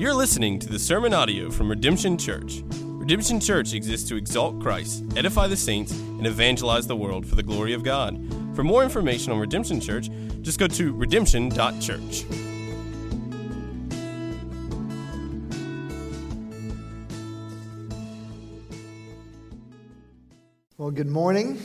You're listening to the sermon audio from Redemption Church. Redemption Church exists to exalt Christ, edify the saints, and evangelize the world for the glory of God. For more information on Redemption Church, just go to redemption.church. Well, good morning.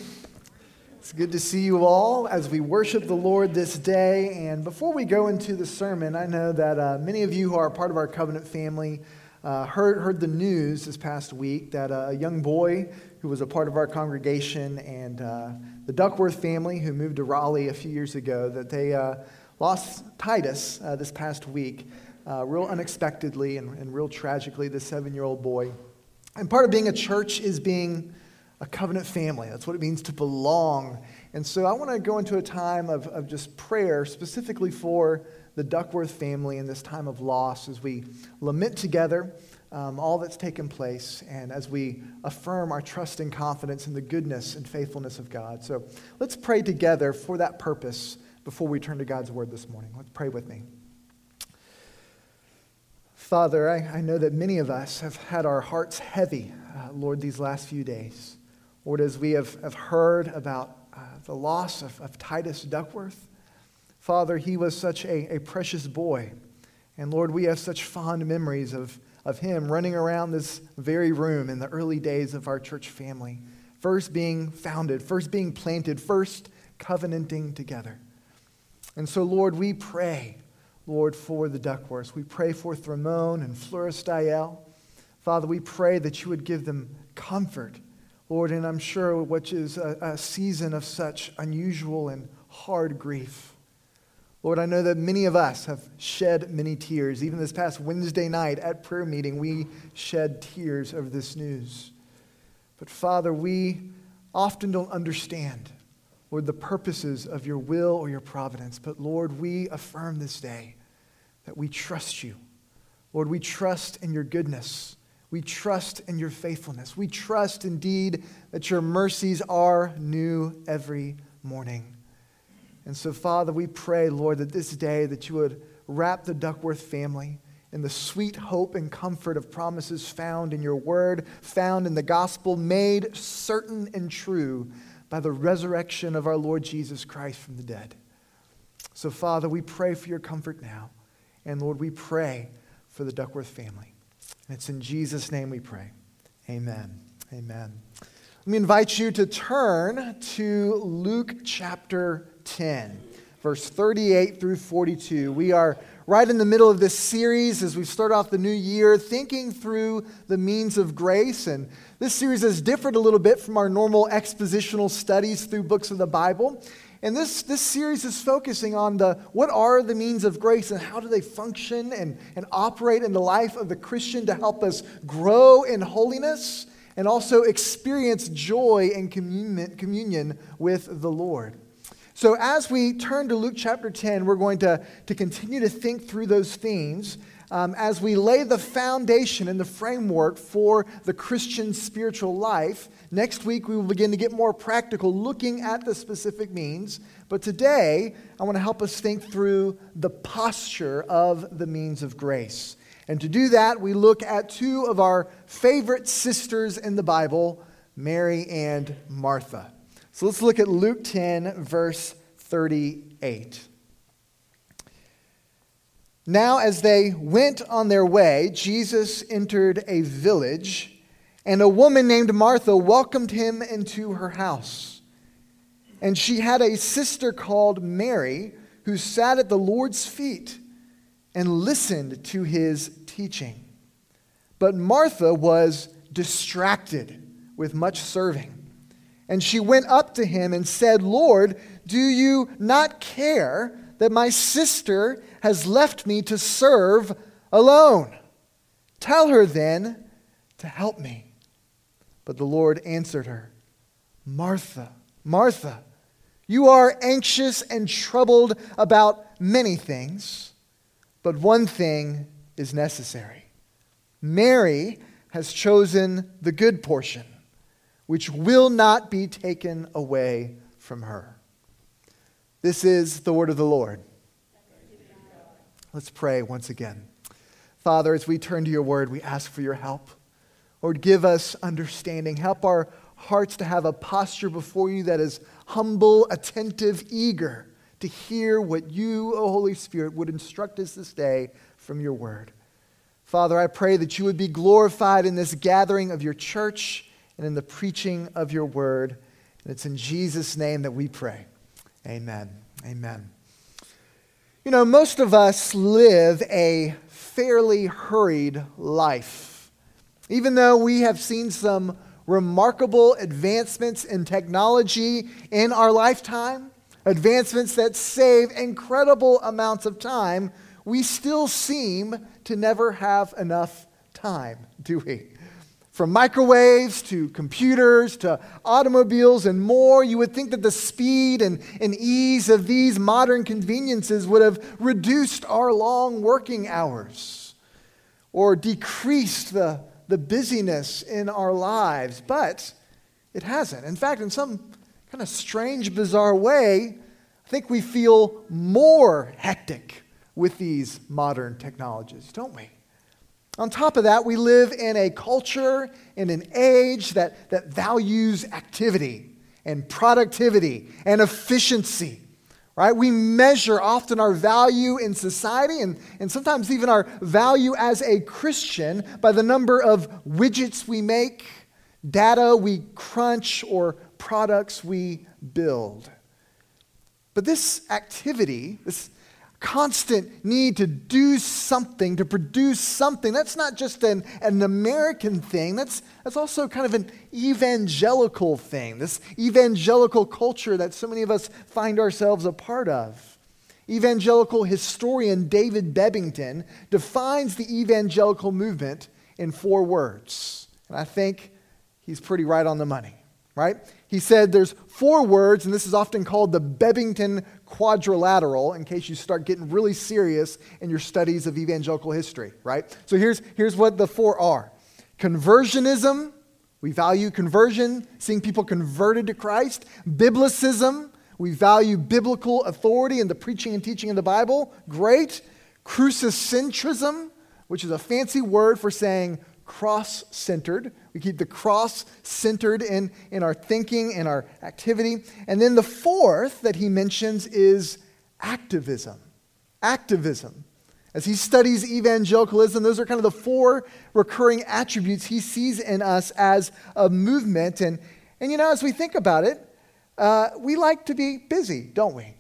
It's good to see you all as we worship the Lord this day. And before we go into the sermon, I know that uh, many of you who are part of our covenant family uh, heard, heard the news this past week that uh, a young boy who was a part of our congregation and uh, the Duckworth family who moved to Raleigh a few years ago, that they uh, lost Titus uh, this past week, real unexpectedly and, and real tragically, this seven year old boy. And part of being a church is being a covenant family. That's what it means to belong. And so I want to go into a time of, of just prayer specifically for the Duckworth family in this time of loss as we lament together um, all that's taken place and as we affirm our trust and confidence in the goodness and faithfulness of God. So let's pray together for that purpose before we turn to God's word this morning. Let's pray with me. Father, I, I know that many of us have had our hearts heavy, uh, Lord, these last few days. Lord, as we have, have heard about uh, the loss of, of Titus Duckworth, Father, he was such a, a precious boy. And Lord, we have such fond memories of, of him running around this very room in the early days of our church family, first being founded, first being planted, first covenanting together. And so, Lord, we pray, Lord, for the Duckworths. We pray for Thremone and Floris Dial. Father, we pray that you would give them comfort Lord, and I'm sure which is a, a season of such unusual and hard grief. Lord, I know that many of us have shed many tears. Even this past Wednesday night at prayer meeting, we shed tears over this news. But Father, we often don't understand, Lord, the purposes of your will or your providence. But Lord, we affirm this day that we trust you. Lord, we trust in your goodness. We trust in your faithfulness. We trust indeed that your mercies are new every morning. And so, Father, we pray, Lord, that this day that you would wrap the Duckworth family in the sweet hope and comfort of promises found in your word, found in the gospel, made certain and true by the resurrection of our Lord Jesus Christ from the dead. So, Father, we pray for your comfort now. And Lord, we pray for the Duckworth family. And it's in Jesus' name we pray. Amen. Amen. Let me invite you to turn to Luke chapter 10, verse 38 through 42. We are right in the middle of this series as we start off the new year, thinking through the means of grace. And this series has differed a little bit from our normal expositional studies through books of the Bible. And this, this series is focusing on the what are the means of grace and how do they function and, and operate in the life of the Christian to help us grow in holiness and also experience joy and communion, communion with the Lord. So, as we turn to Luke chapter 10, we're going to, to continue to think through those themes um, as we lay the foundation and the framework for the Christian spiritual life. Next week, we will begin to get more practical, looking at the specific means. But today, I want to help us think through the posture of the means of grace. And to do that, we look at two of our favorite sisters in the Bible, Mary and Martha. So let's look at Luke 10, verse 38. Now, as they went on their way, Jesus entered a village, and a woman named Martha welcomed him into her house. And she had a sister called Mary who sat at the Lord's feet and listened to his teaching. But Martha was distracted with much serving. And she went up to him and said, Lord, do you not care that my sister has left me to serve alone. Tell her then to help me. But the Lord answered her, Martha, Martha, you are anxious and troubled about many things, but one thing is necessary. Mary has chosen the good portion, which will not be taken away from her. This is the word of the Lord. Let's pray once again. Father, as we turn to your word, we ask for your help. Lord, give us understanding. Help our hearts to have a posture before you that is humble, attentive, eager to hear what you, O Holy Spirit, would instruct us this day from your word. Father, I pray that you would be glorified in this gathering of your church and in the preaching of your word. And it's in Jesus' name that we pray. Amen. Amen. You know, most of us live a fairly hurried life. Even though we have seen some remarkable advancements in technology in our lifetime, advancements that save incredible amounts of time, we still seem to never have enough time, do we? From microwaves to computers to automobiles and more, you would think that the speed and, and ease of these modern conveniences would have reduced our long working hours or decreased the the busyness in our lives, but it hasn't. In fact, in some kind of strange, bizarre way, I think we feel more hectic with these modern technologies, don't we? On top of that, we live in a culture and an age that, that values activity and productivity and efficiency right? We measure often our value in society and, and sometimes even our value as a Christian by the number of widgets we make, data we crunch, or products we build. But this activity, this constant need to do something, to produce something. That's not just an, an American thing, that's, that's also kind of an evangelical thing, this evangelical culture that so many of us find ourselves a part of. Evangelical historian David Bebbington defines the evangelical movement in four words. And I think he's pretty right on the money, right? He said there's four words, and this is often called the Bebbington quadrilateral in case you start getting really serious in your studies of evangelical history, right? So here's, here's what the four are conversionism, we value conversion, seeing people converted to Christ. Biblicism, we value biblical authority and the preaching and teaching of the Bible. Great. Crucicentrism, which is a fancy word for saying cross centered. We keep the cross centered in, in our thinking and our activity. And then the fourth that he mentions is activism. Activism. As he studies evangelicalism, those are kind of the four recurring attributes he sees in us as a movement. And, and you know, as we think about it, uh, we like to be busy, don't we?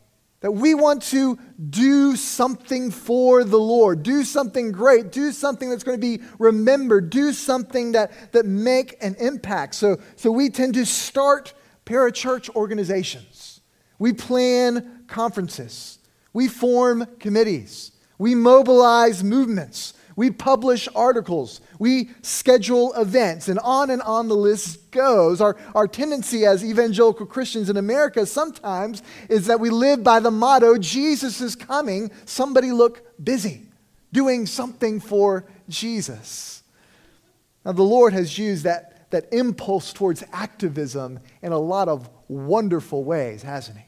That we want to do something for the Lord, do something great, do something that's going to be remembered, do something that, that make an impact. So, so we tend to start parachurch organizations. We plan conferences. We form committees. We mobilize movements. We publish articles. We schedule events. And on and on the list goes. Our, our tendency as evangelical Christians in America sometimes is that we live by the motto Jesus is coming. Somebody look busy, doing something for Jesus. Now, the Lord has used that, that impulse towards activism in a lot of wonderful ways, hasn't He?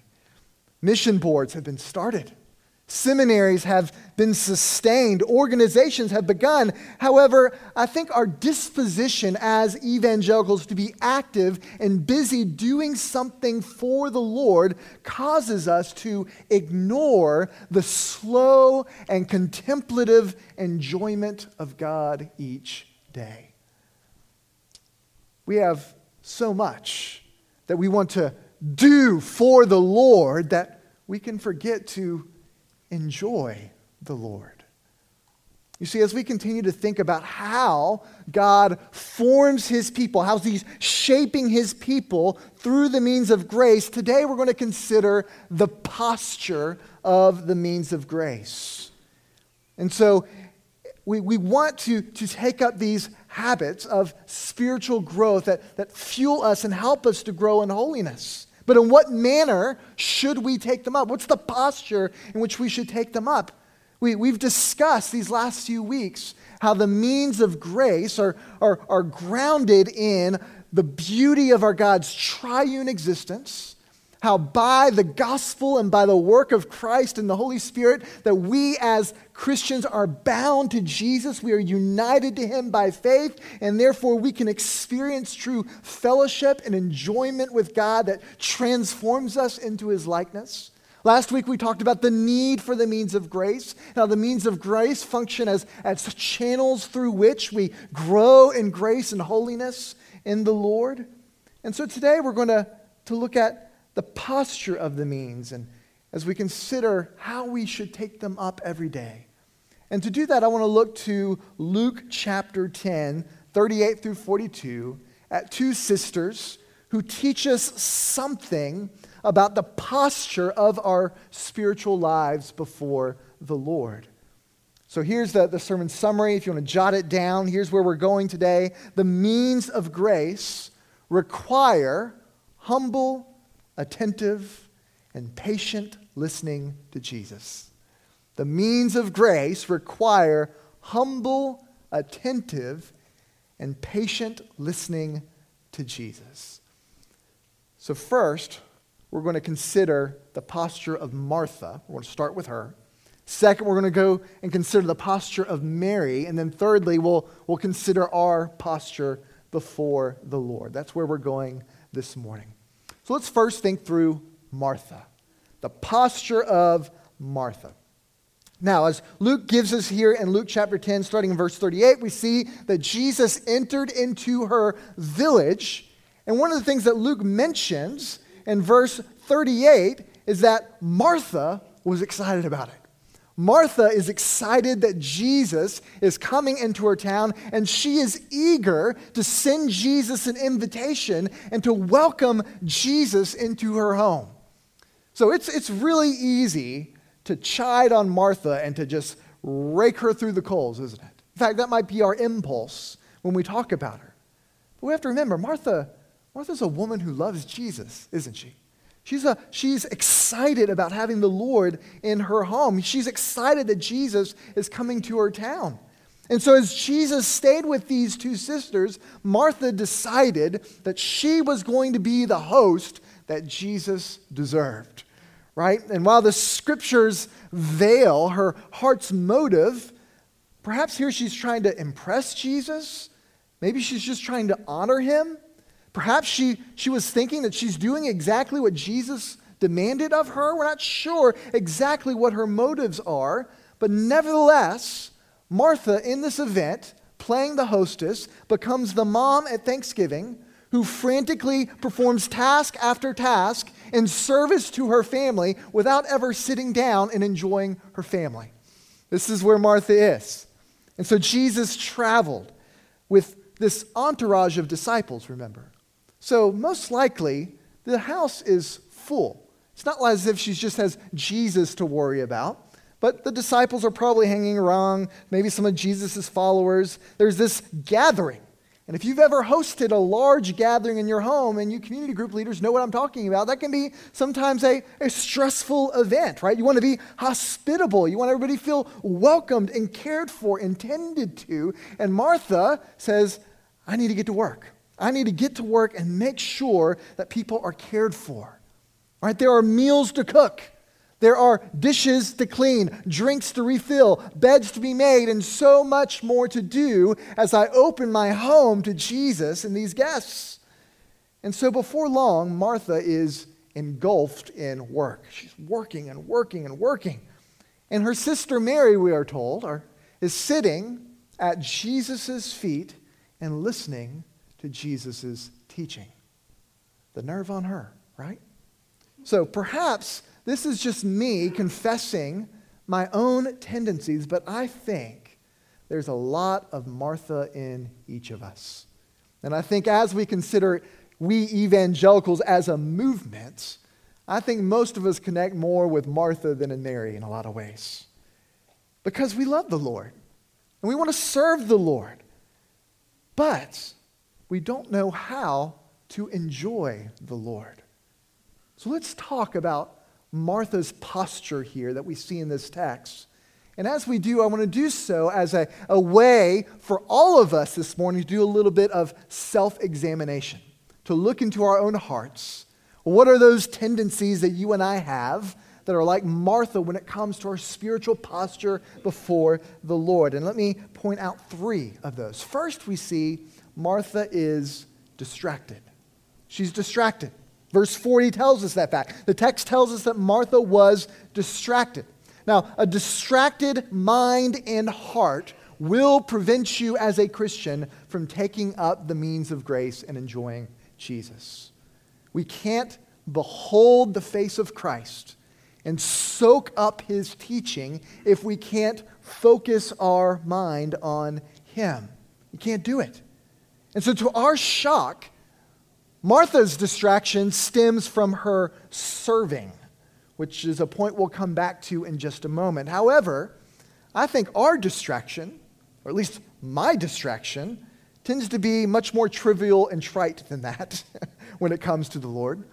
Mission boards have been started. Seminaries have been sustained, organizations have begun. However, I think our disposition as evangelicals to be active and busy doing something for the Lord causes us to ignore the slow and contemplative enjoyment of God each day. We have so much that we want to do for the Lord that we can forget to enjoy the Lord. You see, as we continue to think about how God forms his people, how he's shaping his people through the means of grace, today we're going to consider the posture of the means of grace. And so we, we want to, to take up these habits of spiritual growth that, that fuel us and help us to grow in holiness. But in what manner should we take them up? What's the posture in which we should take them up? We, we've discussed these last few weeks how the means of grace are, are, are grounded in the beauty of our God's triune existence, how by the gospel and by the work of Christ and the Holy Spirit that we as Christians are bound to Jesus. We are united to him by faith, and therefore we can experience true fellowship and enjoyment with God that transforms us into his likeness. Last week we talked about the need for the means of grace, how the means of grace function as, as channels through which we grow in grace and holiness in the Lord. And so today we're going to, to look at the posture of the means, and as we consider how we should take them up every day. And to do that, I want to look to Luke chapter 10, 38 through 42, at two sisters who teach us something about the posture of our spiritual lives before the Lord. So here's the, the sermon summary. If you want to jot it down, here's where we're going today. The means of grace require humble attentive, and patient listening to Jesus. The means of grace require humble, attentive, and patient listening to Jesus. So, first, we're going to consider the posture of Martha. We're going to start with her. Second, we're going to go and consider the posture of Mary. And then, thirdly, we'll, we'll consider our posture before the Lord. That's where we're going this morning. So let's first think through Martha, the posture of Martha. Now, as Luke gives us here in Luke chapter 10, starting in verse 38, we see that Jesus entered into her village. And one of the things that Luke mentions in verse 38 is that Martha was excited about it. Martha is excited that Jesus is coming into her town, and she is eager to send Jesus an invitation and to welcome Jesus into her home. So it's, it's really easy to chide on Martha and to just rake her through the coals, isn't it? In fact, that might be our impulse when we talk about her. But we have to remember, Martha, Martha's a woman who loves Jesus, isn't she? She's, a, she's excited about having the Lord in her home. She's excited that Jesus is coming to her town. And so, as Jesus stayed with these two sisters, Martha decided that she was going to be the host that Jesus deserved, right? And while the scriptures veil her heart's motive, perhaps here she's trying to impress Jesus. Maybe she's just trying to honor him. Perhaps she, she was thinking that she's doing exactly what Jesus demanded of her. We're not sure exactly what her motives are, but nevertheless, Martha in this event, playing the hostess, becomes the mom at Thanksgiving who frantically performs task after task in service to her family without ever sitting down and enjoying her family. This is where Martha is. And so Jesus traveled with this entourage of disciples, remember. So, most likely, the house is full. It's not as if she just has Jesus to worry about, but the disciples are probably hanging around, maybe some of Jesus' followers. There's this gathering. And if you've ever hosted a large gathering in your home, and you community group leaders know what I'm talking about, that can be sometimes a, a stressful event, right? You want to be hospitable. You want everybody to feel welcomed and cared for, intended to. And Martha says, I need to get to work. I need to get to work and make sure that people are cared for. Right? There are meals to cook. There are dishes to clean, drinks to refill, beds to be made, and so much more to do as I open my home to Jesus and these guests. And so before long, Martha is engulfed in work. She's working and working and working. And her sister Mary, we are told, are, is sitting at Jesus' feet and listening to Jesus' teaching. The nerve on her, right? So perhaps this is just me confessing my own tendencies, but I think there's a lot of Martha in each of us. And I think as we consider we evangelicals as a movement, I think most of us connect more with Martha than in Mary in a lot of ways. Because we love the Lord and we want to serve the Lord. But we don't know how to enjoy the Lord. So let's talk about Martha's posture here that we see in this text. And as we do, I want to do so as a, a way for all of us this morning to do a little bit of self examination, to look into our own hearts. What are those tendencies that you and I have that are like Martha when it comes to our spiritual posture before the Lord? And let me point out three of those. First, we see Martha is distracted. She's distracted. Verse 40 tells us that fact. The text tells us that Martha was distracted. Now, a distracted mind and heart will prevent you as a Christian from taking up the means of grace and enjoying Jesus. We can't behold the face of Christ and soak up his teaching if we can't focus our mind on him. You can't do it. And so, to our shock, Martha's distraction stems from her serving, which is a point we'll come back to in just a moment. However, I think our distraction, or at least my distraction, tends to be much more trivial and trite than that when it comes to the Lord.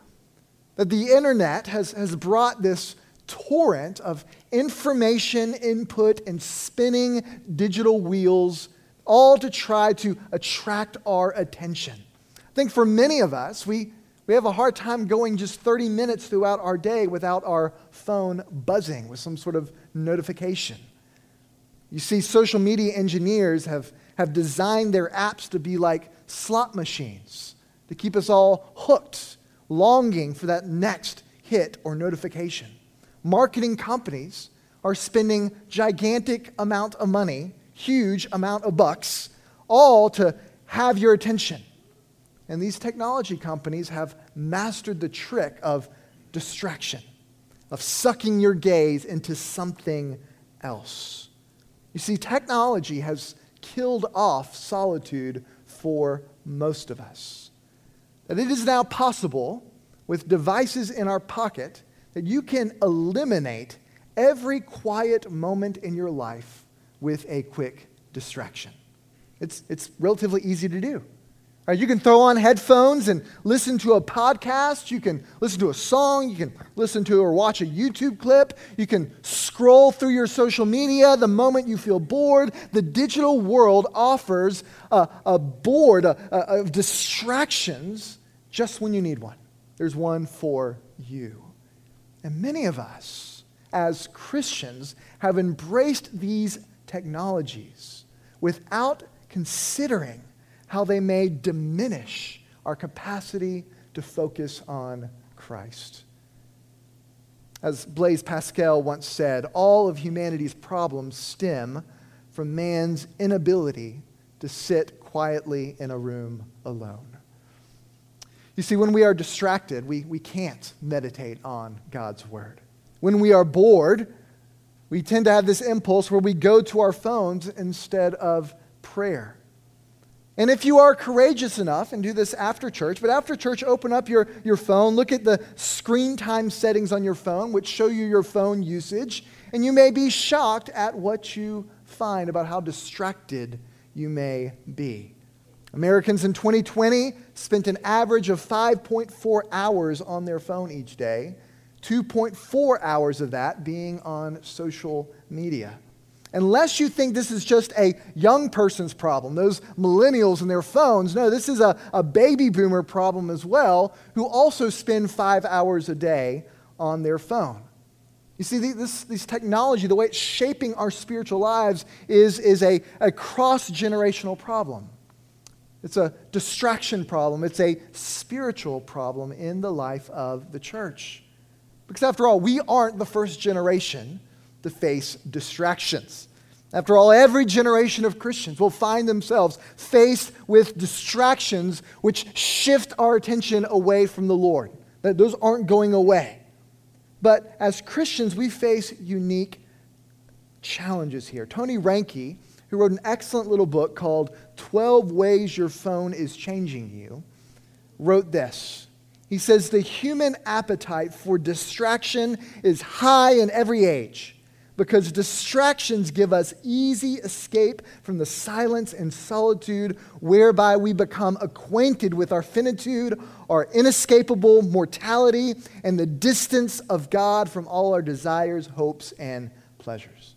That the internet has, has brought this torrent of information input and spinning digital wheels, all to try to attract our attention. I think for many of us, we, we have a hard time going just 30 minutes throughout our day without our phone buzzing with some sort of notification. You see, social media engineers have, have designed their apps to be like slot machines to keep us all hooked, longing for that next hit or notification. Marketing companies are spending gigantic amount of money, huge amount of bucks, all to have your attention. And these technology companies have mastered the trick of distraction, of sucking your gaze into something else. You see, technology has killed off solitude for most of us. That it is now possible, with devices in our pocket, that you can eliminate every quiet moment in your life with a quick distraction. It's, it's relatively easy to do. Right, you can throw on headphones and listen to a podcast. You can listen to a song. You can listen to or watch a YouTube clip. You can scroll through your social media the moment you feel bored. The digital world offers a, a board of distractions just when you need one. There's one for you. And many of us, as Christians, have embraced these technologies without considering how they may diminish our capacity to focus on Christ. As Blaise Pascal once said, all of humanity's problems stem from man's inability to sit quietly in a room alone. You see, when we are distracted, we, we can't meditate on God's word. When we are bored, we tend to have this impulse where we go to our phones instead of prayer. And if you are courageous enough, and do this after church, but after church, open up your, your phone, look at the screen time settings on your phone, which show you your phone usage, and you may be shocked at what you find about how distracted you may be. Americans in 2020 spent an average of 5.4 hours on their phone each day, 2.4 hours of that being on social media unless you think this is just a young person's problem, those millennials and their phones, no, this is a, a baby boomer problem as well, who also spend five hours a day on their phone. You see, this, this technology, the way it's shaping our spiritual lives, is, is a, a cross generational problem. It's a distraction problem, it's a spiritual problem in the life of the church. Because after all, we aren't the first generation to face distractions. After all, every generation of Christians will find themselves faced with distractions which shift our attention away from the Lord. That those aren't going away. But as Christians, we face unique challenges here. Tony Reinke, who wrote an excellent little book called 12 Ways Your Phone is Changing You, wrote this. He says, The human appetite for distraction is high in every age because distractions give us easy escape from the silence and solitude whereby we become acquainted with our finitude, our inescapable mortality, and the distance of God from all our desires, hopes, and pleasures.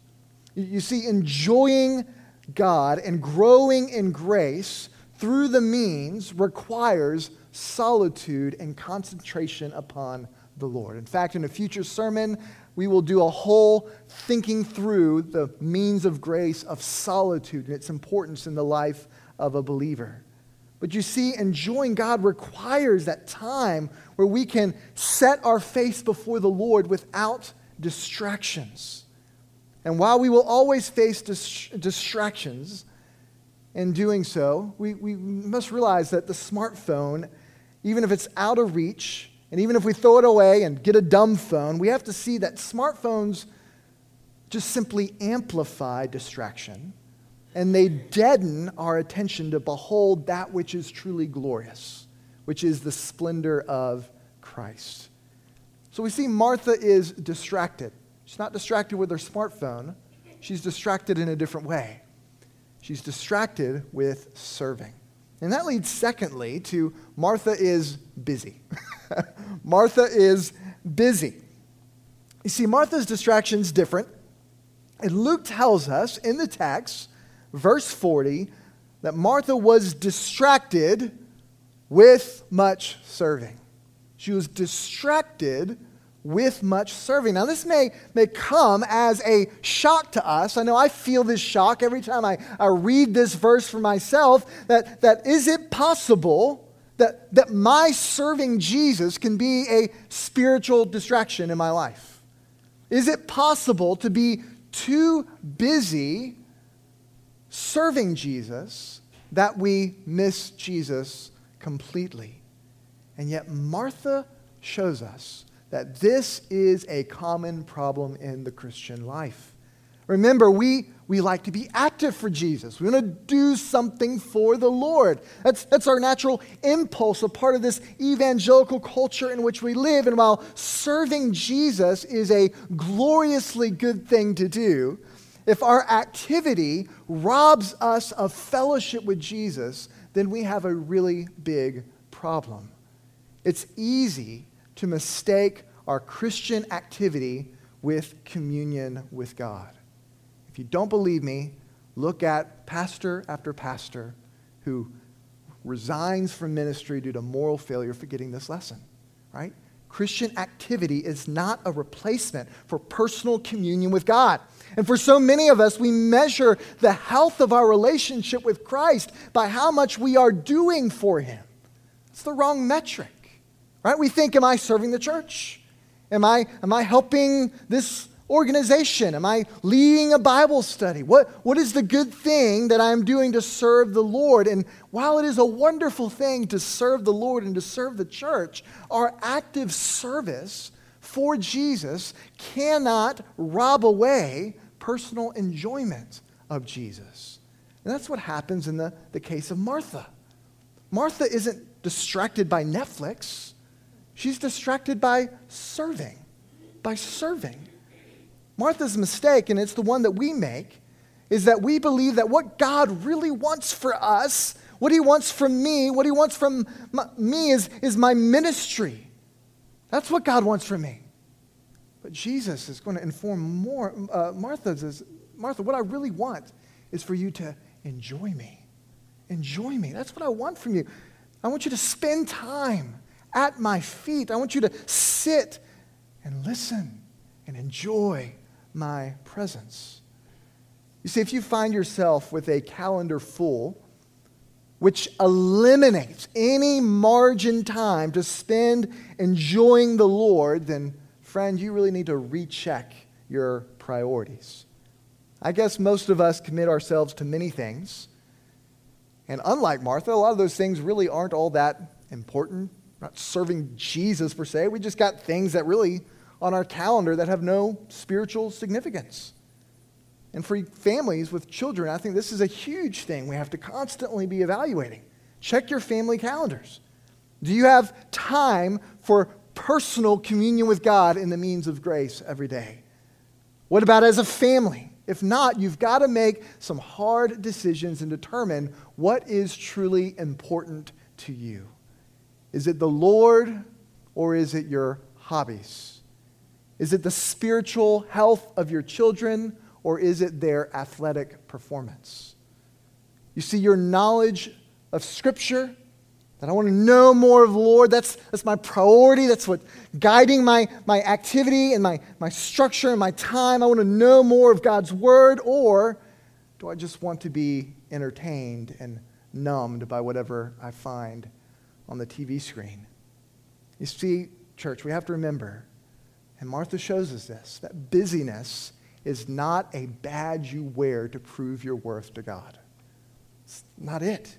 You see, enjoying God and growing in grace through the means requires solitude and concentration upon the Lord. In fact, in a future sermon, we will do a whole thinking through the means of grace of solitude and its importance in the life of a believer. But you see, enjoying God requires that time where we can set our face before the Lord without distractions. And while we will always face dis- distractions in doing so, we, we must realize that the smartphone, even if it's out of reach, and even if we throw it away and get a dumb phone, we have to see that smartphones just simply amplify distraction and they deaden our attention to behold that which is truly glorious, which is the splendor of Christ. So we see Martha is distracted. She's not distracted with her smartphone, she's distracted in a different way. She's distracted with serving. And that leads, secondly, to Martha is busy. Martha is busy. You see, Martha's distraction is different. And Luke tells us in the text verse 40, that Martha was distracted with much serving. She was distracted with much serving. Now, this may, may come as a shock to us. I know I feel this shock every time I, I read this verse for myself that, that is it possible that, that my serving Jesus can be a spiritual distraction in my life? Is it possible to be too busy serving Jesus that we miss Jesus completely. And yet, Martha shows us that this is a common problem in the Christian life. Remember, we, we like to be active for Jesus. We want to do something for the Lord. That's, that's our natural impulse, a part of this evangelical culture in which we live. And while serving Jesus is a gloriously good thing to do, if our activity robs us of fellowship with Jesus, then we have a really big problem. It's easy to mistake our Christian activity with communion with God. If you don't believe me, look at pastor after pastor who resigns from ministry due to moral failure for getting this lesson, right? Christian activity is not a replacement for personal communion with God. And for so many of us, we measure the health of our relationship with Christ by how much we are doing for Him. It's the wrong metric, right? We think, am I serving the church? Am I, am I helping this organization? Am I leading a Bible study? What, what is the good thing that I'm doing to serve the Lord? And while it is a wonderful thing to serve the Lord and to serve the church, our active service for Jesus cannot rob away personal enjoyment of Jesus. And that's what happens in the, the case of Martha. Martha isn't distracted by Netflix, she's distracted by serving. By serving. Martha's mistake, and it's the one that we make, is that we believe that what God really wants for us, what He wants from me, what He wants from my, me is, is my ministry. That's what God wants from me. But Jesus is going to inform more. Uh, Martha says, Martha, what I really want is for you to enjoy me. Enjoy me. That's what I want from you. I want you to spend time at my feet. I want you to sit and listen and enjoy my presence. You see, if you find yourself with a calendar full, which eliminates any margin time to spend enjoying the Lord, then, friend, you really need to recheck your priorities. I guess most of us commit ourselves to many things. And unlike Martha, a lot of those things really aren't all that important. Not serving Jesus per se. We just got things that really on our calendar that have no spiritual significance. And for families with children, I think this is a huge thing we have to constantly be evaluating. Check your family calendars. Do you have time for personal communion with God in the means of grace every day? What about as a family? If not, you've got to make some hard decisions and determine what is truly important to you. Is it the Lord or is it your hobbies? Is it the spiritual health of your children or is it their athletic performance? You see, your knowledge of Scripture That I want to know more of the Lord. That's, that's my priority. That's what guiding my, my activity and my, my structure and my time. I want to know more of God's word. Or do I just want to be entertained and numbed by whatever I find on the TV screen? You see, church, we have to remember, and Martha shows us this, that busyness is not a badge you wear to prove your worth to God. It's not it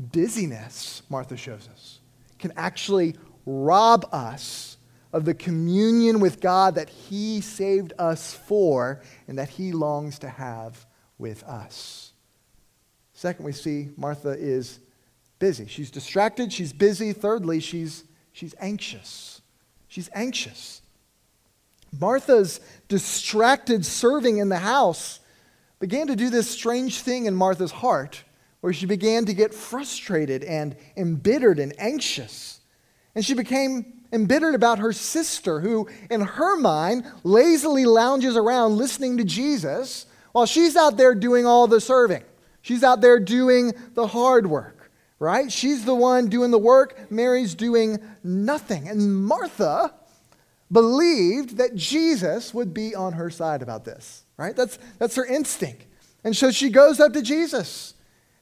busyness, Martha shows us, can actually rob us of the communion with God that He saved us for and that He longs to have with us. Second, we see Martha is busy. She's distracted, she's busy. Thirdly, she's, she's anxious. She's anxious. Martha's distracted serving in the house began to do this strange thing in Martha's heart where she began to get frustrated and embittered and anxious. And she became embittered about her sister, who, in her mind, lazily lounges around listening to Jesus while she's out there doing all the serving. She's out there doing the hard work, right? She's the one doing the work. Mary's doing nothing. And Martha believed that Jesus would be on her side about this, right? That's, that's her instinct. And so she goes up to Jesus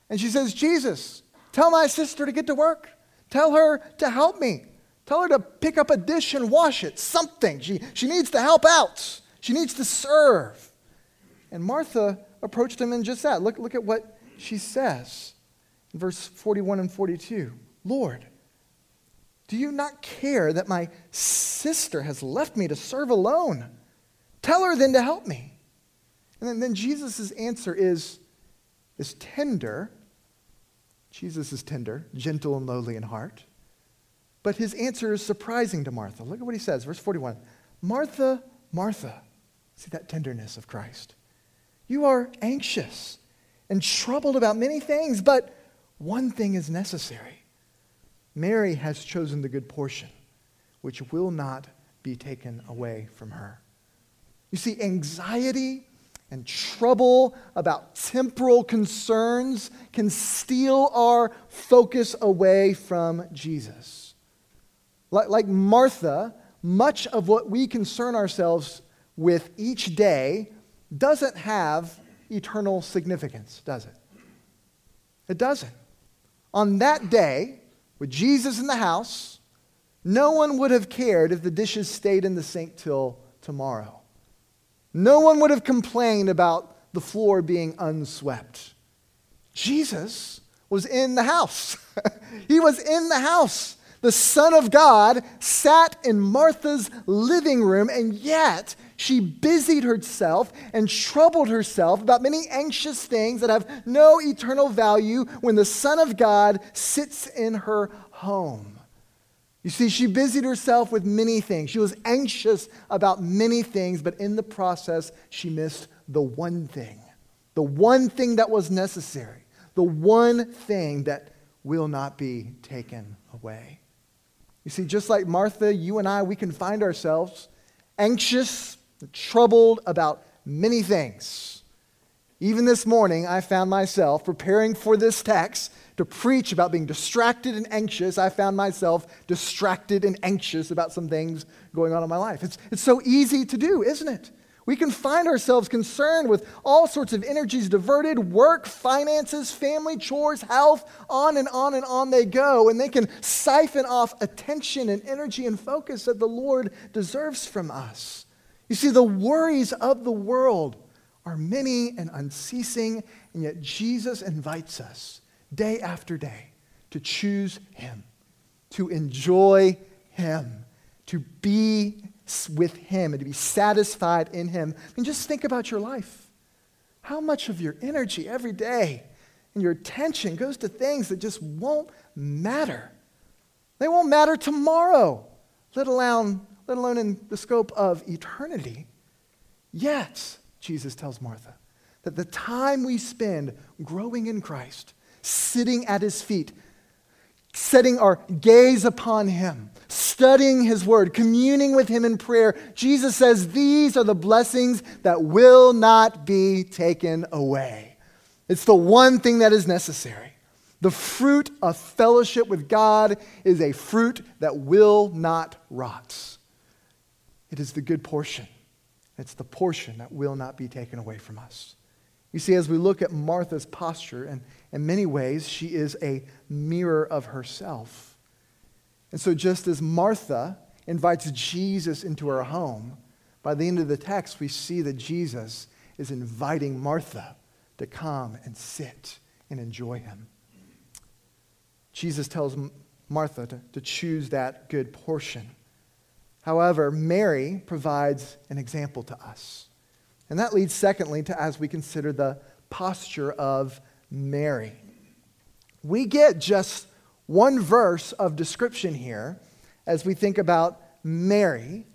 and she says, Jesus, tell my sister to get to work. Tell her to help me. Tell her to pick up a dish and wash it. Something. She, she needs to help out. She needs to serve. And Martha approached him in just that. Look, look at what she says verse 41 and 42. Lord, do you not care that my sister has left me to serve alone? Tell her then to help me. And then, then Jesus' answer is, is tender Jesus is tender, gentle, and lowly in heart. But his answer is surprising to Martha. Look at what he says, verse 41. Martha, Martha, see that tenderness of Christ. You are anxious and troubled about many things, but one thing is necessary. Mary has chosen the good portion, which will not be taken away from her. You see, anxiety and trouble about temporal concerns can steal our focus away from Jesus. Like, Martha, much of what we concern ourselves with each day doesn't have eternal significance, does it? It doesn't. On that day, with Jesus in the house, no one would have cared if the dishes stayed in the sink till tomorrow. No one would have complained about the floor being unswept. Jesus was in the house. he was in the house. The Son of God sat in Martha's living room, and yet she busied herself and troubled herself about many anxious things that have no eternal value when the Son of God sits in her home. You see, she busied herself with many things. She was anxious about many things, but in the process, she missed the one thing the one thing that was necessary, the one thing that will not be taken away. You see, just like Martha, you and I, we can find ourselves anxious, troubled about many things. Even this morning, I found myself preparing for this text to preach about being distracted and anxious, I found myself distracted and anxious about some things going on in my life. It's, it's so easy to do, isn't it? We can find ourselves concerned with all sorts of energies diverted work, finances, family, chores, health, on and on and on they go. And they can siphon off attention and energy and focus that the Lord deserves from us. You see, the worries of the world are many and unceasing, and yet Jesus invites us day after day to choose Him, to enjoy Him, to be with Him, and to be satisfied in Him. I mean, just think about your life. How much of your energy every day and your attention goes to things that just won't matter? They won't matter tomorrow, let alone, let alone in the scope of eternity. Yet, Jesus tells Martha, that the time we spend growing in Christ, sitting at his feet, setting our gaze upon him, studying his word, communing with him in prayer. Jesus says these are the blessings that will not be taken away. It's the one thing that is necessary. The fruit of fellowship with God is a fruit that will not rot. It is the good portion. It's the portion that will not be taken away from us. You see, as we look at Martha's posture, and in many ways, she is a mirror of herself. And so, just as Martha invites Jesus into her home, by the end of the text, we see that Jesus is inviting Martha to come and sit and enjoy him. Jesus tells Martha to, to choose that good portion. However, Mary provides an example to us. And that leads, secondly, to as we consider the posture of Mary. We get just one verse of description here as we think about Mary,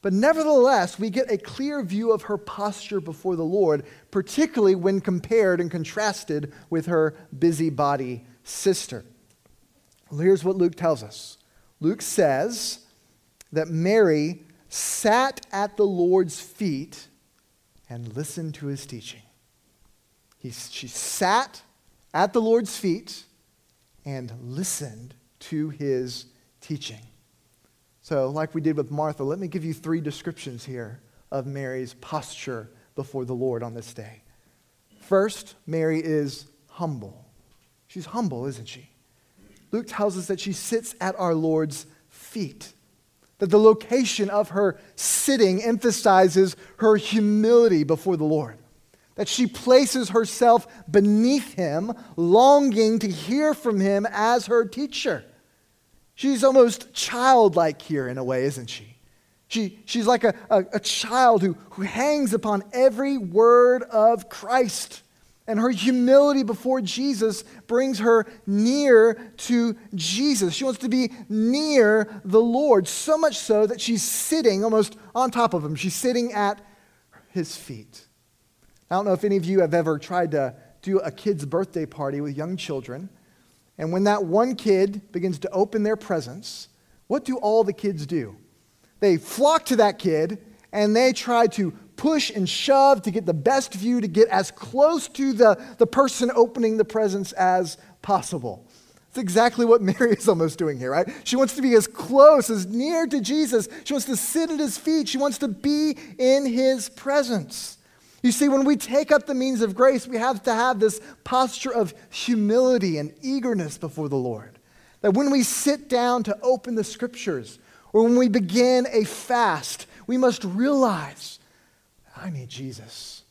but nevertheless, we get a clear view of her posture before the Lord, particularly when compared and contrasted with her busybody sister. Well, here's what Luke tells us Luke says that Mary sat at the Lord's feet and listened to his teaching. He, she sat at the Lord's feet and listened to his teaching. So, like we did with Martha, let me give you three descriptions here of Mary's posture before the Lord on this day. First, Mary is humble. She's humble, isn't she? Luke tells us that she sits at our Lord's feet. That the location of her sitting emphasizes her humility before the Lord. That she places herself beneath him, longing to hear from him as her teacher. She's almost childlike here in a way, isn't she? she she's like a, a, a child who, who hangs upon every word of Christ. And her humility before Jesus brings her near to Jesus. She wants to be near the Lord, so much so that she's sitting almost on top of him. She's sitting at his feet. I don't know if any of you have ever tried to do a kid's birthday party with young children. And when that one kid begins to open their presents, what do all the kids do? They flock to that kid and they try to push and shove to get the best view, to get as close to the, the person opening the presents as possible. It's exactly what Mary is almost doing here, right? She wants to be as close, as near to Jesus. She wants to sit at his feet. She wants to be in his presence. You see, when we take up the means of grace, we have to have this posture of humility and eagerness before the Lord. That when we sit down to open the scriptures, or when we begin a fast, we must realize I need Jesus.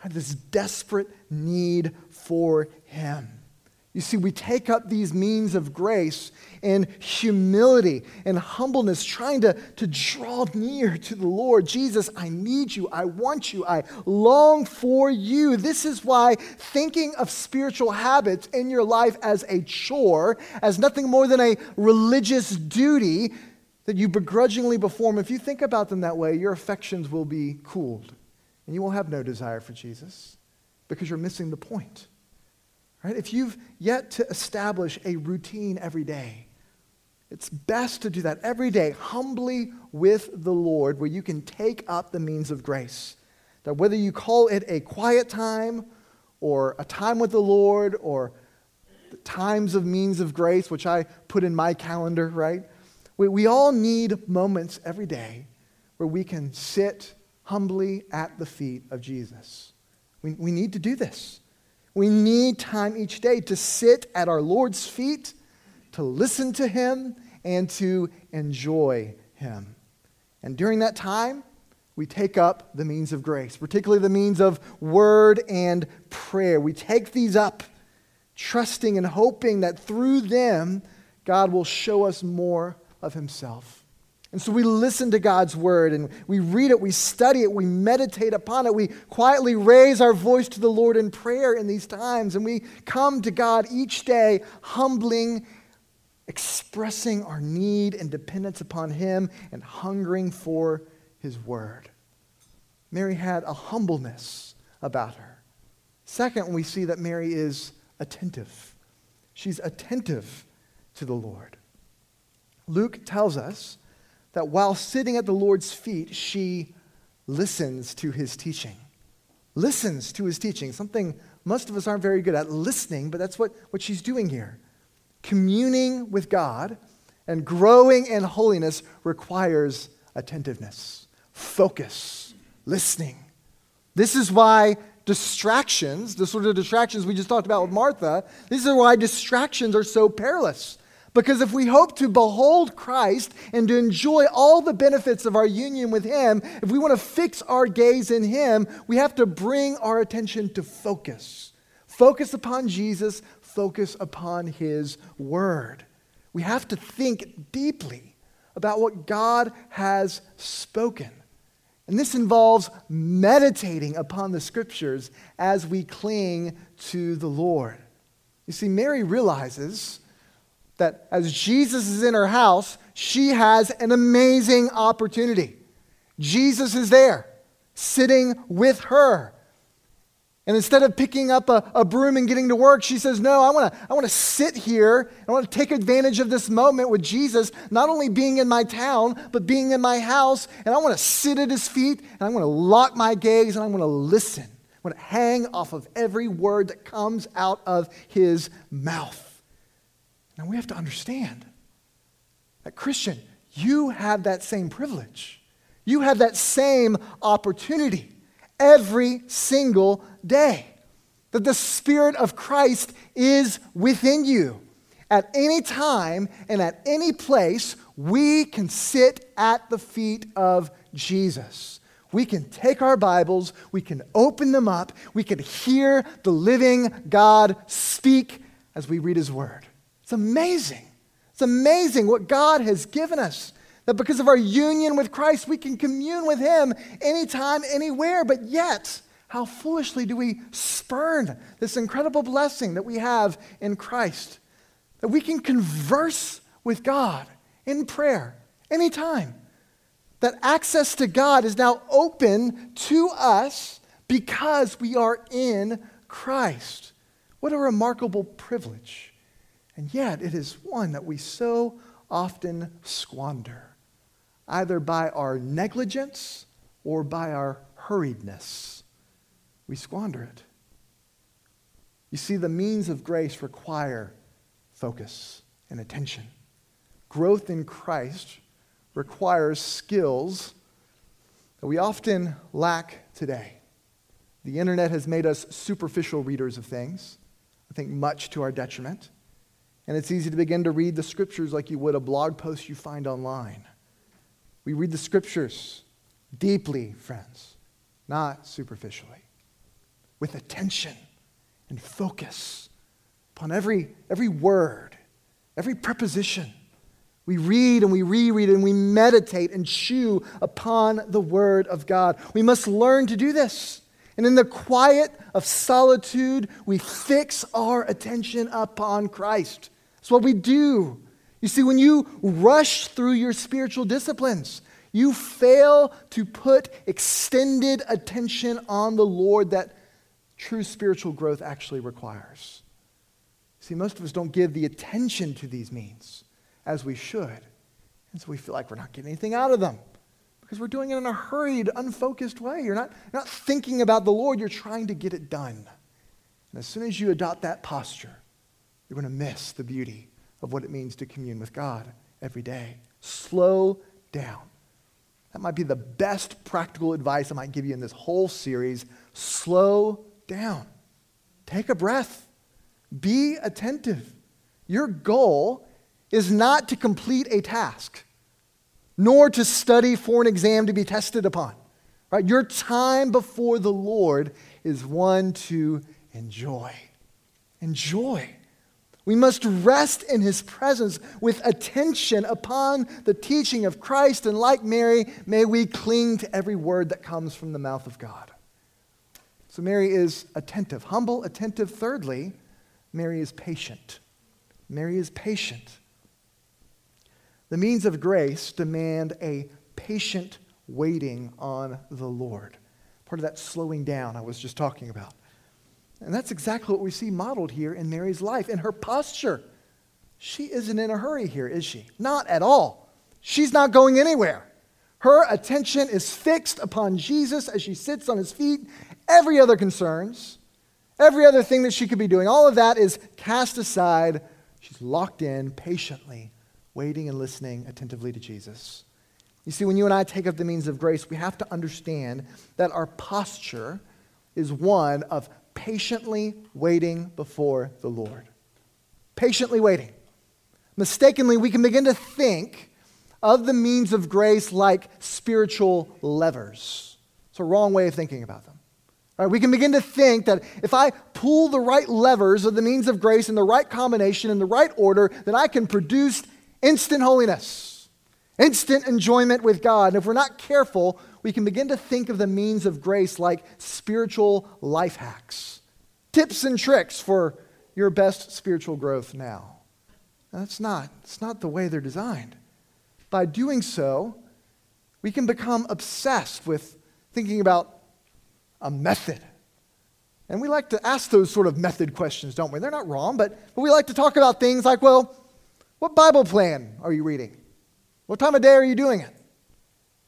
I have this desperate need for him. You see, we take up these means of grace in humility and humbleness, trying to, to draw near to the Lord. Jesus, I need you. I want you. I long for you. This is why thinking of spiritual habits in your life as a chore, as nothing more than a religious duty that you begrudgingly perform, if you think about them that way, your affections will be cooled and you will have no desire for Jesus because you're missing the point. Right? If you've yet to establish a routine every day, it's best to do that every day, humbly with the Lord, where you can take up the means of grace. That whether you call it a quiet time or a time with the Lord or the times of means of grace, which I put in my calendar, right? We, we all need moments every day where we can sit humbly at the feet of Jesus. We, we need to do this. We need time each day to sit at our Lord's feet, to listen to Him, and to enjoy Him. And during that time, we take up the means of grace, particularly the means of word and prayer. We take these up, trusting and hoping that through them, God will show us more of Himself. And so we listen to God's word and we read it, we study it, we meditate upon it, we quietly raise our voice to the Lord in prayer in these times, and we come to God each day humbling, expressing our need and dependence upon Him, and hungering for His word. Mary had a humbleness about her. Second, we see that Mary is attentive. She's attentive to the Lord. Luke tells us that while sitting at the Lord's feet, she listens to his teaching. Listens to his teaching, something most of us aren't very good at listening, but that's what, what she's doing here. Communing with God and growing in holiness requires attentiveness, focus, listening. This is why distractions, the sort of distractions we just talked about with Martha, these are why distractions are so perilous. Because if we hope to behold Christ and to enjoy all the benefits of our union with Him, if we want to fix our gaze in Him, we have to bring our attention to focus. Focus upon Jesus, focus upon His Word. We have to think deeply about what God has spoken. And this involves meditating upon the Scriptures as we cling to the Lord. You see, Mary realizes that as Jesus is in her house, she has an amazing opportunity. Jesus is there, sitting with her. And instead of picking up a, a broom and getting to work, she says, No, I want to I wanna sit here. I want to take advantage of this moment with Jesus, not only being in my town, but being in my house. And I want to sit at his feet, and I want to lock my gaze, and I want to listen. I want to hang off of every word that comes out of his mouth. Now we have to understand that, Christian, you have that same privilege. You have that same opportunity every single day. That the Spirit of Christ is within you. At any time and at any place, we can sit at the feet of Jesus. We can take our Bibles, we can open them up, we can hear the living God speak as we read His Word. It's amazing. It's amazing what God has given us. That because of our union with Christ, we can commune with Him anytime, anywhere. But yet, how foolishly do we spurn this incredible blessing that we have in Christ? That we can converse with God in prayer anytime. That access to God is now open to us because we are in Christ. What a remarkable privilege. And yet, it is one that we so often squander, either by our negligence or by our hurriedness. We squander it. You see, the means of grace require focus and attention. Growth in Christ requires skills that we often lack today. The internet has made us superficial readers of things, I think much to our detriment. And it's easy to begin to read the scriptures like you would a blog post you find online. We read the scriptures deeply, friends, not superficially, with attention and focus upon every, every word, every preposition. We read and we reread and we meditate and chew upon the Word of God. We must learn to do this. And in the quiet of solitude, we fix our attention upon Christ. It's what we do. You see, when you rush through your spiritual disciplines, you fail to put extended attention on the Lord that true spiritual growth actually requires. See, most of us don't give the attention to these means as we should. And so we feel like we're not getting anything out of them because we're doing it in a hurried, unfocused way. You're not, you're not thinking about the Lord, you're trying to get it done. And as soon as you adopt that posture, you're going to miss the beauty of what it means to commune with God every day. Slow down. That might be the best practical advice I might give you in this whole series. Slow down. Take a breath. Be attentive. Your goal is not to complete a task, nor to study for an exam to be tested upon. Right? Your time before the Lord is one to enjoy. Enjoy. We must rest in his presence with attention upon the teaching of Christ, and like Mary, may we cling to every word that comes from the mouth of God. So Mary is attentive, humble, attentive. Thirdly, Mary is patient. Mary is patient. The means of grace demand a patient waiting on the Lord. Part of that slowing down I was just talking about. And that's exactly what we see modeled here in Mary's life, in her posture. She isn't in a hurry here, is she? Not at all. She's not going anywhere. Her attention is fixed upon Jesus as she sits on his feet. Every other concerns, every other thing that she could be doing, all of that is cast aside. She's locked in patiently, waiting and listening attentively to Jesus. You see, when you and I take up the means of grace, we have to understand that our posture is one of patiently waiting before the Lord. Patiently waiting. Mistakenly, we can begin to think of the means of grace like spiritual levers. It's a wrong way of thinking about them. Right, we can begin to think that if I pull the right levers of the means of grace in the right combination, in the right order, then I can produce instant holiness, instant enjoyment with God. And if we're not careful, we can begin to think of the means of grace like spiritual life hacks, tips and tricks for your best spiritual growth now. That's not, it's not the way they're designed. By doing so, we can become obsessed with thinking about a method. And we like to ask those sort of method questions, don't we? They're not wrong, but, but we like to talk about things like, well, what Bible plan are you reading? What time of day are you doing it?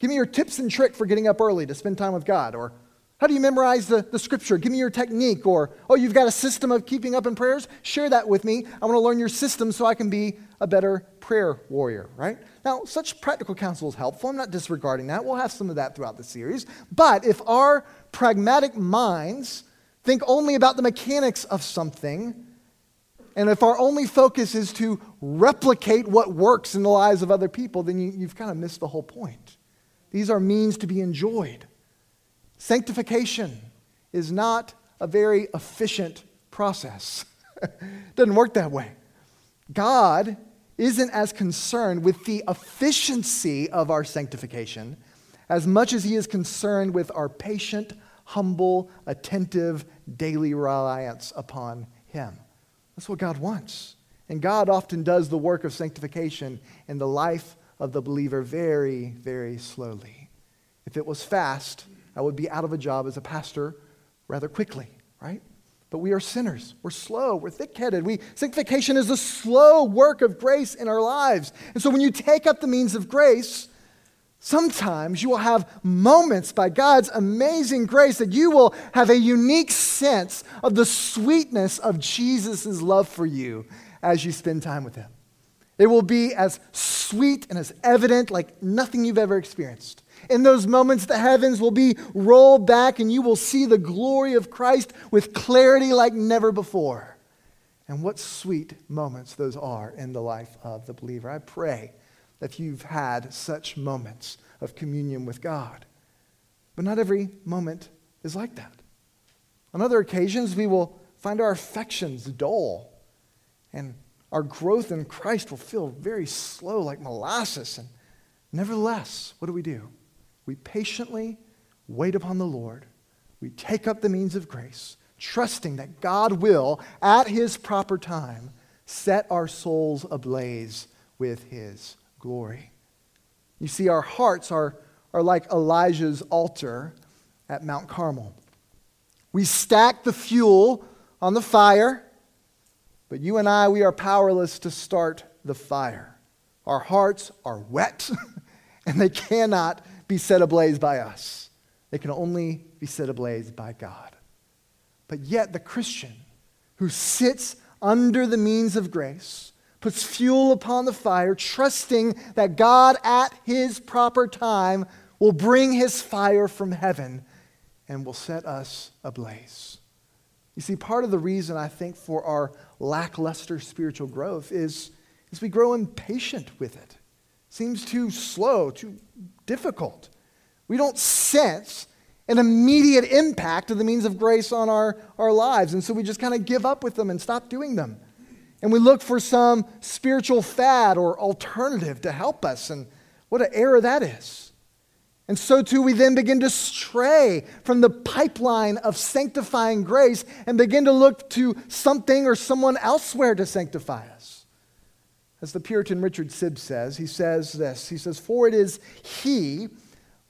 Give me your tips and trick for getting up early to spend time with God. Or how do you memorize the, the scripture? Give me your technique. Or, oh, you've got a system of keeping up in prayers? Share that with me. I want to learn your system so I can be a better prayer warrior, right? Now, such practical counsel is helpful. I'm not disregarding that. We'll have some of that throughout the series. But if our pragmatic minds think only about the mechanics of something, and if our only focus is to replicate what works in the lives of other people, then you, have kind of missed the whole point. These are means to be enjoyed. Sanctification is not a very efficient process. it doesn't work that way. God isn't as concerned with the efficiency of our sanctification as much as he is concerned with our patient, humble, attentive, daily reliance upon him. That's what God wants. And God often does the work of sanctification in the life of the believer very, very slowly. If it was fast, I would be out of a job as a pastor rather quickly, right? But we are sinners. We're slow. We're thick headed. We, sanctification is a slow work of grace in our lives. And so when you take up the means of grace, Sometimes you will have moments by God's amazing grace that you will have a unique sense of the sweetness of Jesus' love for you as you spend time with Him. It will be as sweet and as evident like nothing you've ever experienced. In those moments, the heavens will be rolled back and you will see the glory of Christ with clarity like never before. And what sweet moments those are in the life of the believer. I pray that you've had such moments of communion with God. But not every moment is like that. On other occasions, we will find our affections dull, and our growth in Christ will feel very slow, like molasses. And nevertheless, what do we do? We patiently wait upon the Lord. We take up the means of grace, trusting that God will, at his proper time, set our souls ablaze with his glory. You see, our hearts are, are like Elijah's altar at Mount Carmel. We stack the fuel on the fire, but you and I, we are powerless to start the fire. Our hearts are wet, and they cannot be set ablaze by us. They can only be set ablaze by God. But yet, the Christian who sits under the means of grace, puts fuel upon the fire, trusting that God at his proper time will bring his fire from heaven and will set us ablaze. You see, part of the reason I think for our lackluster spiritual growth is, is we grow impatient with it. Seems too slow, too difficult. We don't sense an immediate impact of the means of grace on our, our lives. And so we just kind of give up with them and stop doing them. And we look for some spiritual fad or alternative to help us. And what an error that is. And so, too, we then begin to stray from the pipeline of sanctifying grace and begin to look to something or someone elsewhere to sanctify us. As the Puritan Richard Sibbes says, he says this He says, For it is He,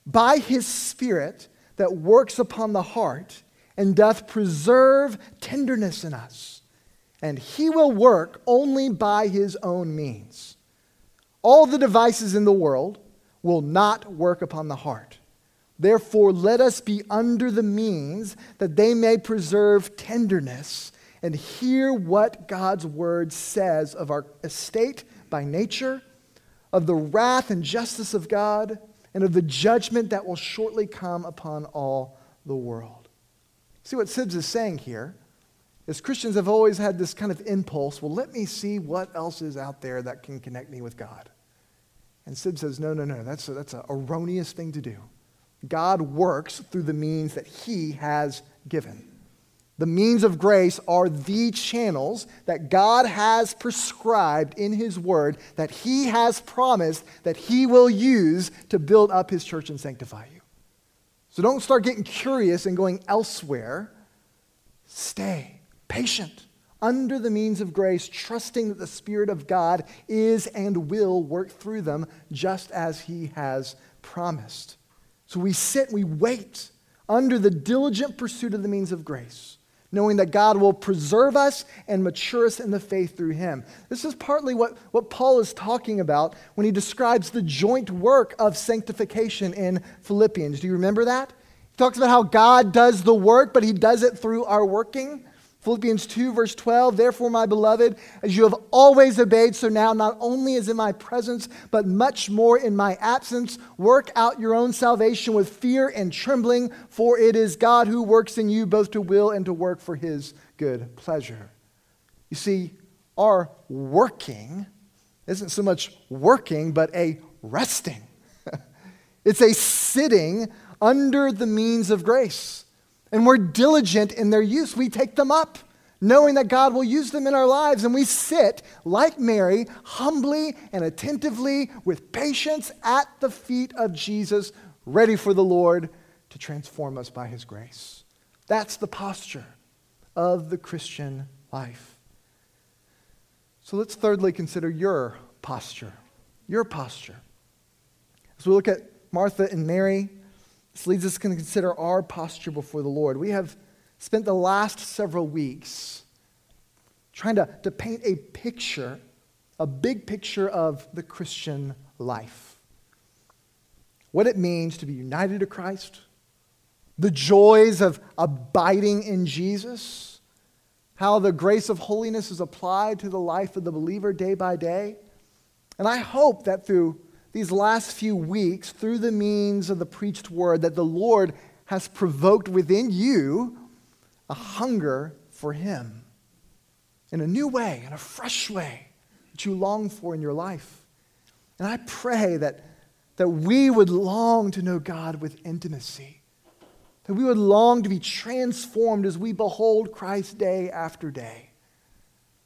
by His Spirit, that works upon the heart and doth preserve tenderness in us and he will work only by his own means. All the devices in the world will not work upon the heart. Therefore, let us be under the means that they may preserve tenderness and hear what God's word says of our estate by nature, of the wrath and justice of God, and of the judgment that will shortly come upon all the world. See what Sibbes is saying here is Christians have always had this kind of impulse well, let me see what else is out there that can connect me with God. And Sibbes says, no, no, no, that's, that's an erroneous thing to do. God works through the means that He has given. The means of grace are the channels that God has prescribed in His Word that He has promised that He will use to build up His church and sanctify you. So don't start getting curious and going elsewhere. Stay patient under the means of grace, trusting that the Spirit of God is and will work through them just as He has promised. So we sit, we wait under the diligent pursuit of the means of grace knowing that God will preserve us and mature us in the faith through Him. This is partly what, what Paul is talking about when he describes the joint work of sanctification in Philippians. Do you remember that? He talks about how God does the work, but He does it through our working. Philippians 2, verse 12, therefore, my beloved, as you have always obeyed, so now not only is in my presence, but much more in my absence, work out your own salvation with fear and trembling, for it is God who works in you both to will and to work for his good pleasure. You see, our working isn't so much working, but a resting. it's a sitting under the means of grace and we're diligent in their use. We take them up, knowing that God will use them in our lives, and we sit, like Mary, humbly and attentively, with patience at the feet of Jesus, ready for the Lord to transform us by his grace. That's the posture of the Christian life. So let's thirdly consider your posture. Your posture. As we look at Martha and Mary, this leads us to consider our posture before the Lord. We have spent the last several weeks trying to, to paint a picture, a big picture of the Christian life. What it means to be united to Christ, the joys of abiding in Jesus, how the grace of holiness is applied to the life of the believer day by day. And I hope that through these last few weeks through the means of the preached word that the Lord has provoked within you a hunger for Him in a new way, in a fresh way that you long for in your life. And I pray that, that we would long to know God with intimacy, that we would long to be transformed as we behold Christ day after day.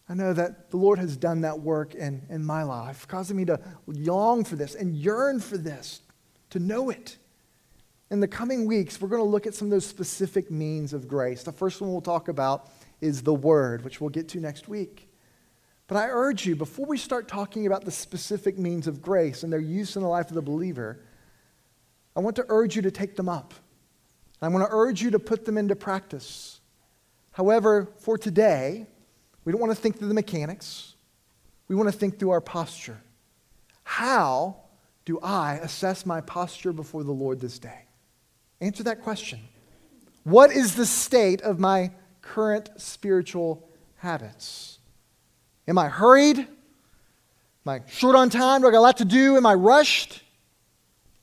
I know that the Lord has done that work in, in my life, causing me to long for this and yearn for this, to know it. In the coming weeks, we're going to look at some of those specific means of grace. The first one we'll talk about is the Word, which we'll get to next week. But I urge you, before we start talking about the specific means of grace and their use in the life of the believer, I want to urge you to take them up. I want to urge you to put them into practice. However, for today, we don't want to think through the mechanics. We want to think through our posture. How do I assess my posture before the Lord this day? Answer that question. What is the state of my current spiritual habits? Am I hurried? Am I short on time? Do I got a lot to do? Am I rushed?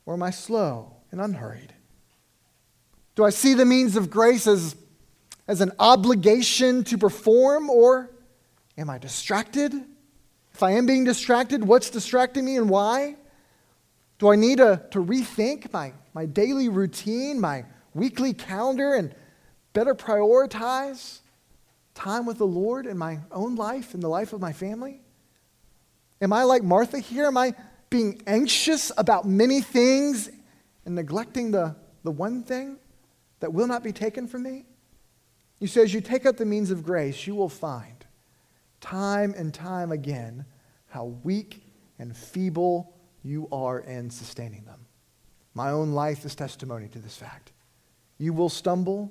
Or am I slow and unhurried? Do I see the means of grace as, as an obligation to perform, or Am I distracted? If I am being distracted, what's distracting me and why? Do I need to, to rethink my, my daily routine, my weekly calendar, and better prioritize time with the Lord in my own life and the life of my family? Am I like Martha here? Am I being anxious about many things and neglecting the, the one thing that will not be taken from me? You say, as you take up the means of grace, you will find time and time again how weak and feeble you are in sustaining them. My own life is testimony to this fact. You will stumble,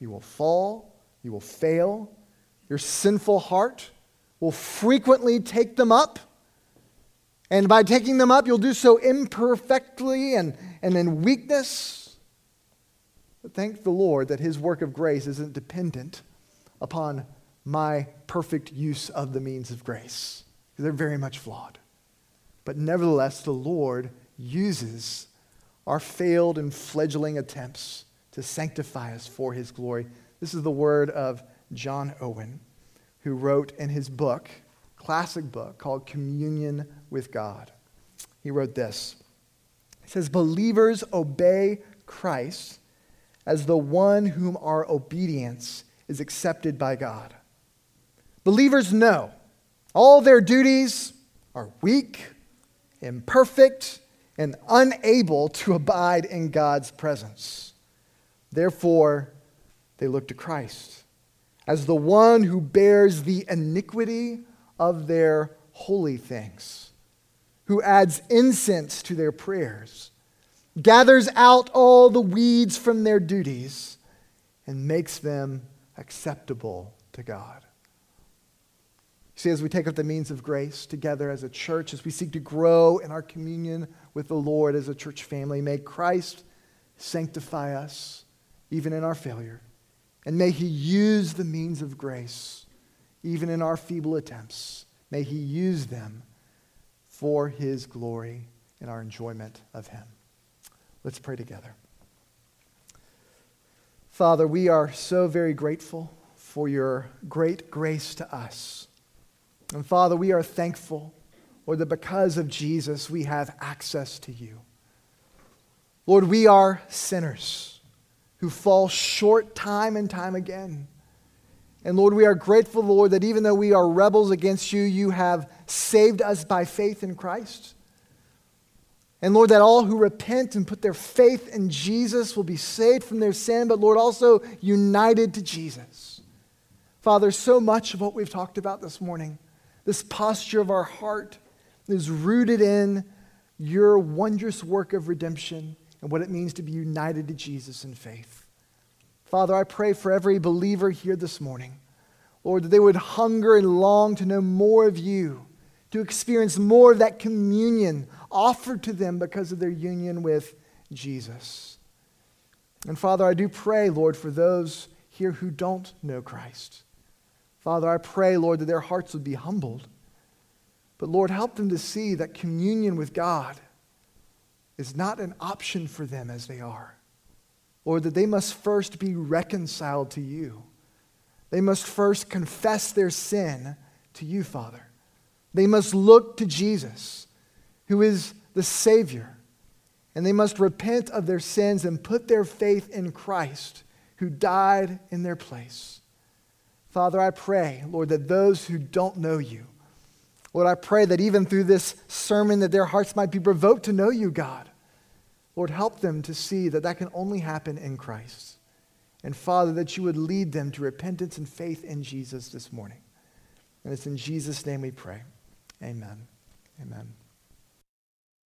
you will fall, you will fail. Your sinful heart will frequently take them up. And by taking them up, you'll do so imperfectly and, and in weakness. But thank the Lord that his work of grace isn't dependent upon my perfect use of the means of grace. They're very much flawed. But nevertheless, the Lord uses our failed and fledgling attempts to sanctify us for his glory. This is the word of John Owen, who wrote in his book, classic book called Communion with God. He wrote this. He says, Believers obey Christ as the one whom our obedience is accepted by God. Believers know all their duties are weak, imperfect, and unable to abide in God's presence. Therefore, they look to Christ as the one who bears the iniquity of their holy things, who adds incense to their prayers, gathers out all the weeds from their duties, and makes them acceptable to God. See, as we take up the means of grace together as a church, as we seek to grow in our communion with the Lord as a church family, may Christ sanctify us even in our failure. And may He use the means of grace even in our feeble attempts. May He use them for His glory and our enjoyment of Him. Let's pray together. Father, we are so very grateful for your great grace to us. And Father, we are thankful, Lord, that because of Jesus, we have access to you. Lord, we are sinners who fall short time and time again. And Lord, we are grateful, Lord, that even though we are rebels against you, you have saved us by faith in Christ. And Lord, that all who repent and put their faith in Jesus will be saved from their sin, but Lord, also united to Jesus. Father, so much of what we've talked about this morning, this posture of our heart, is rooted in your wondrous work of redemption and what it means to be united to Jesus in faith. Father, I pray for every believer here this morning, Lord, that they would hunger and long to know more of you, to experience more of that communion offered to them because of their union with Jesus. And Father, I do pray, Lord, for those here who don't know Christ. Father, I pray, Lord, that their hearts would be humbled. But Lord, help them to see that communion with God is not an option for them as they are or that they must first be reconciled to you. They must first confess their sin to you, Father. They must look to Jesus, who is the Savior. And they must repent of their sins and put their faith in Christ, who died in their place. Father, I pray, Lord, that those who don't know you, Lord, I pray that even through this sermon that their hearts might be provoked to know you, God. Lord, help them to see that that can only happen in Christ. And Father, that you would lead them to repentance and faith in Jesus this morning. And it's in Jesus' name we pray. Amen. Amen.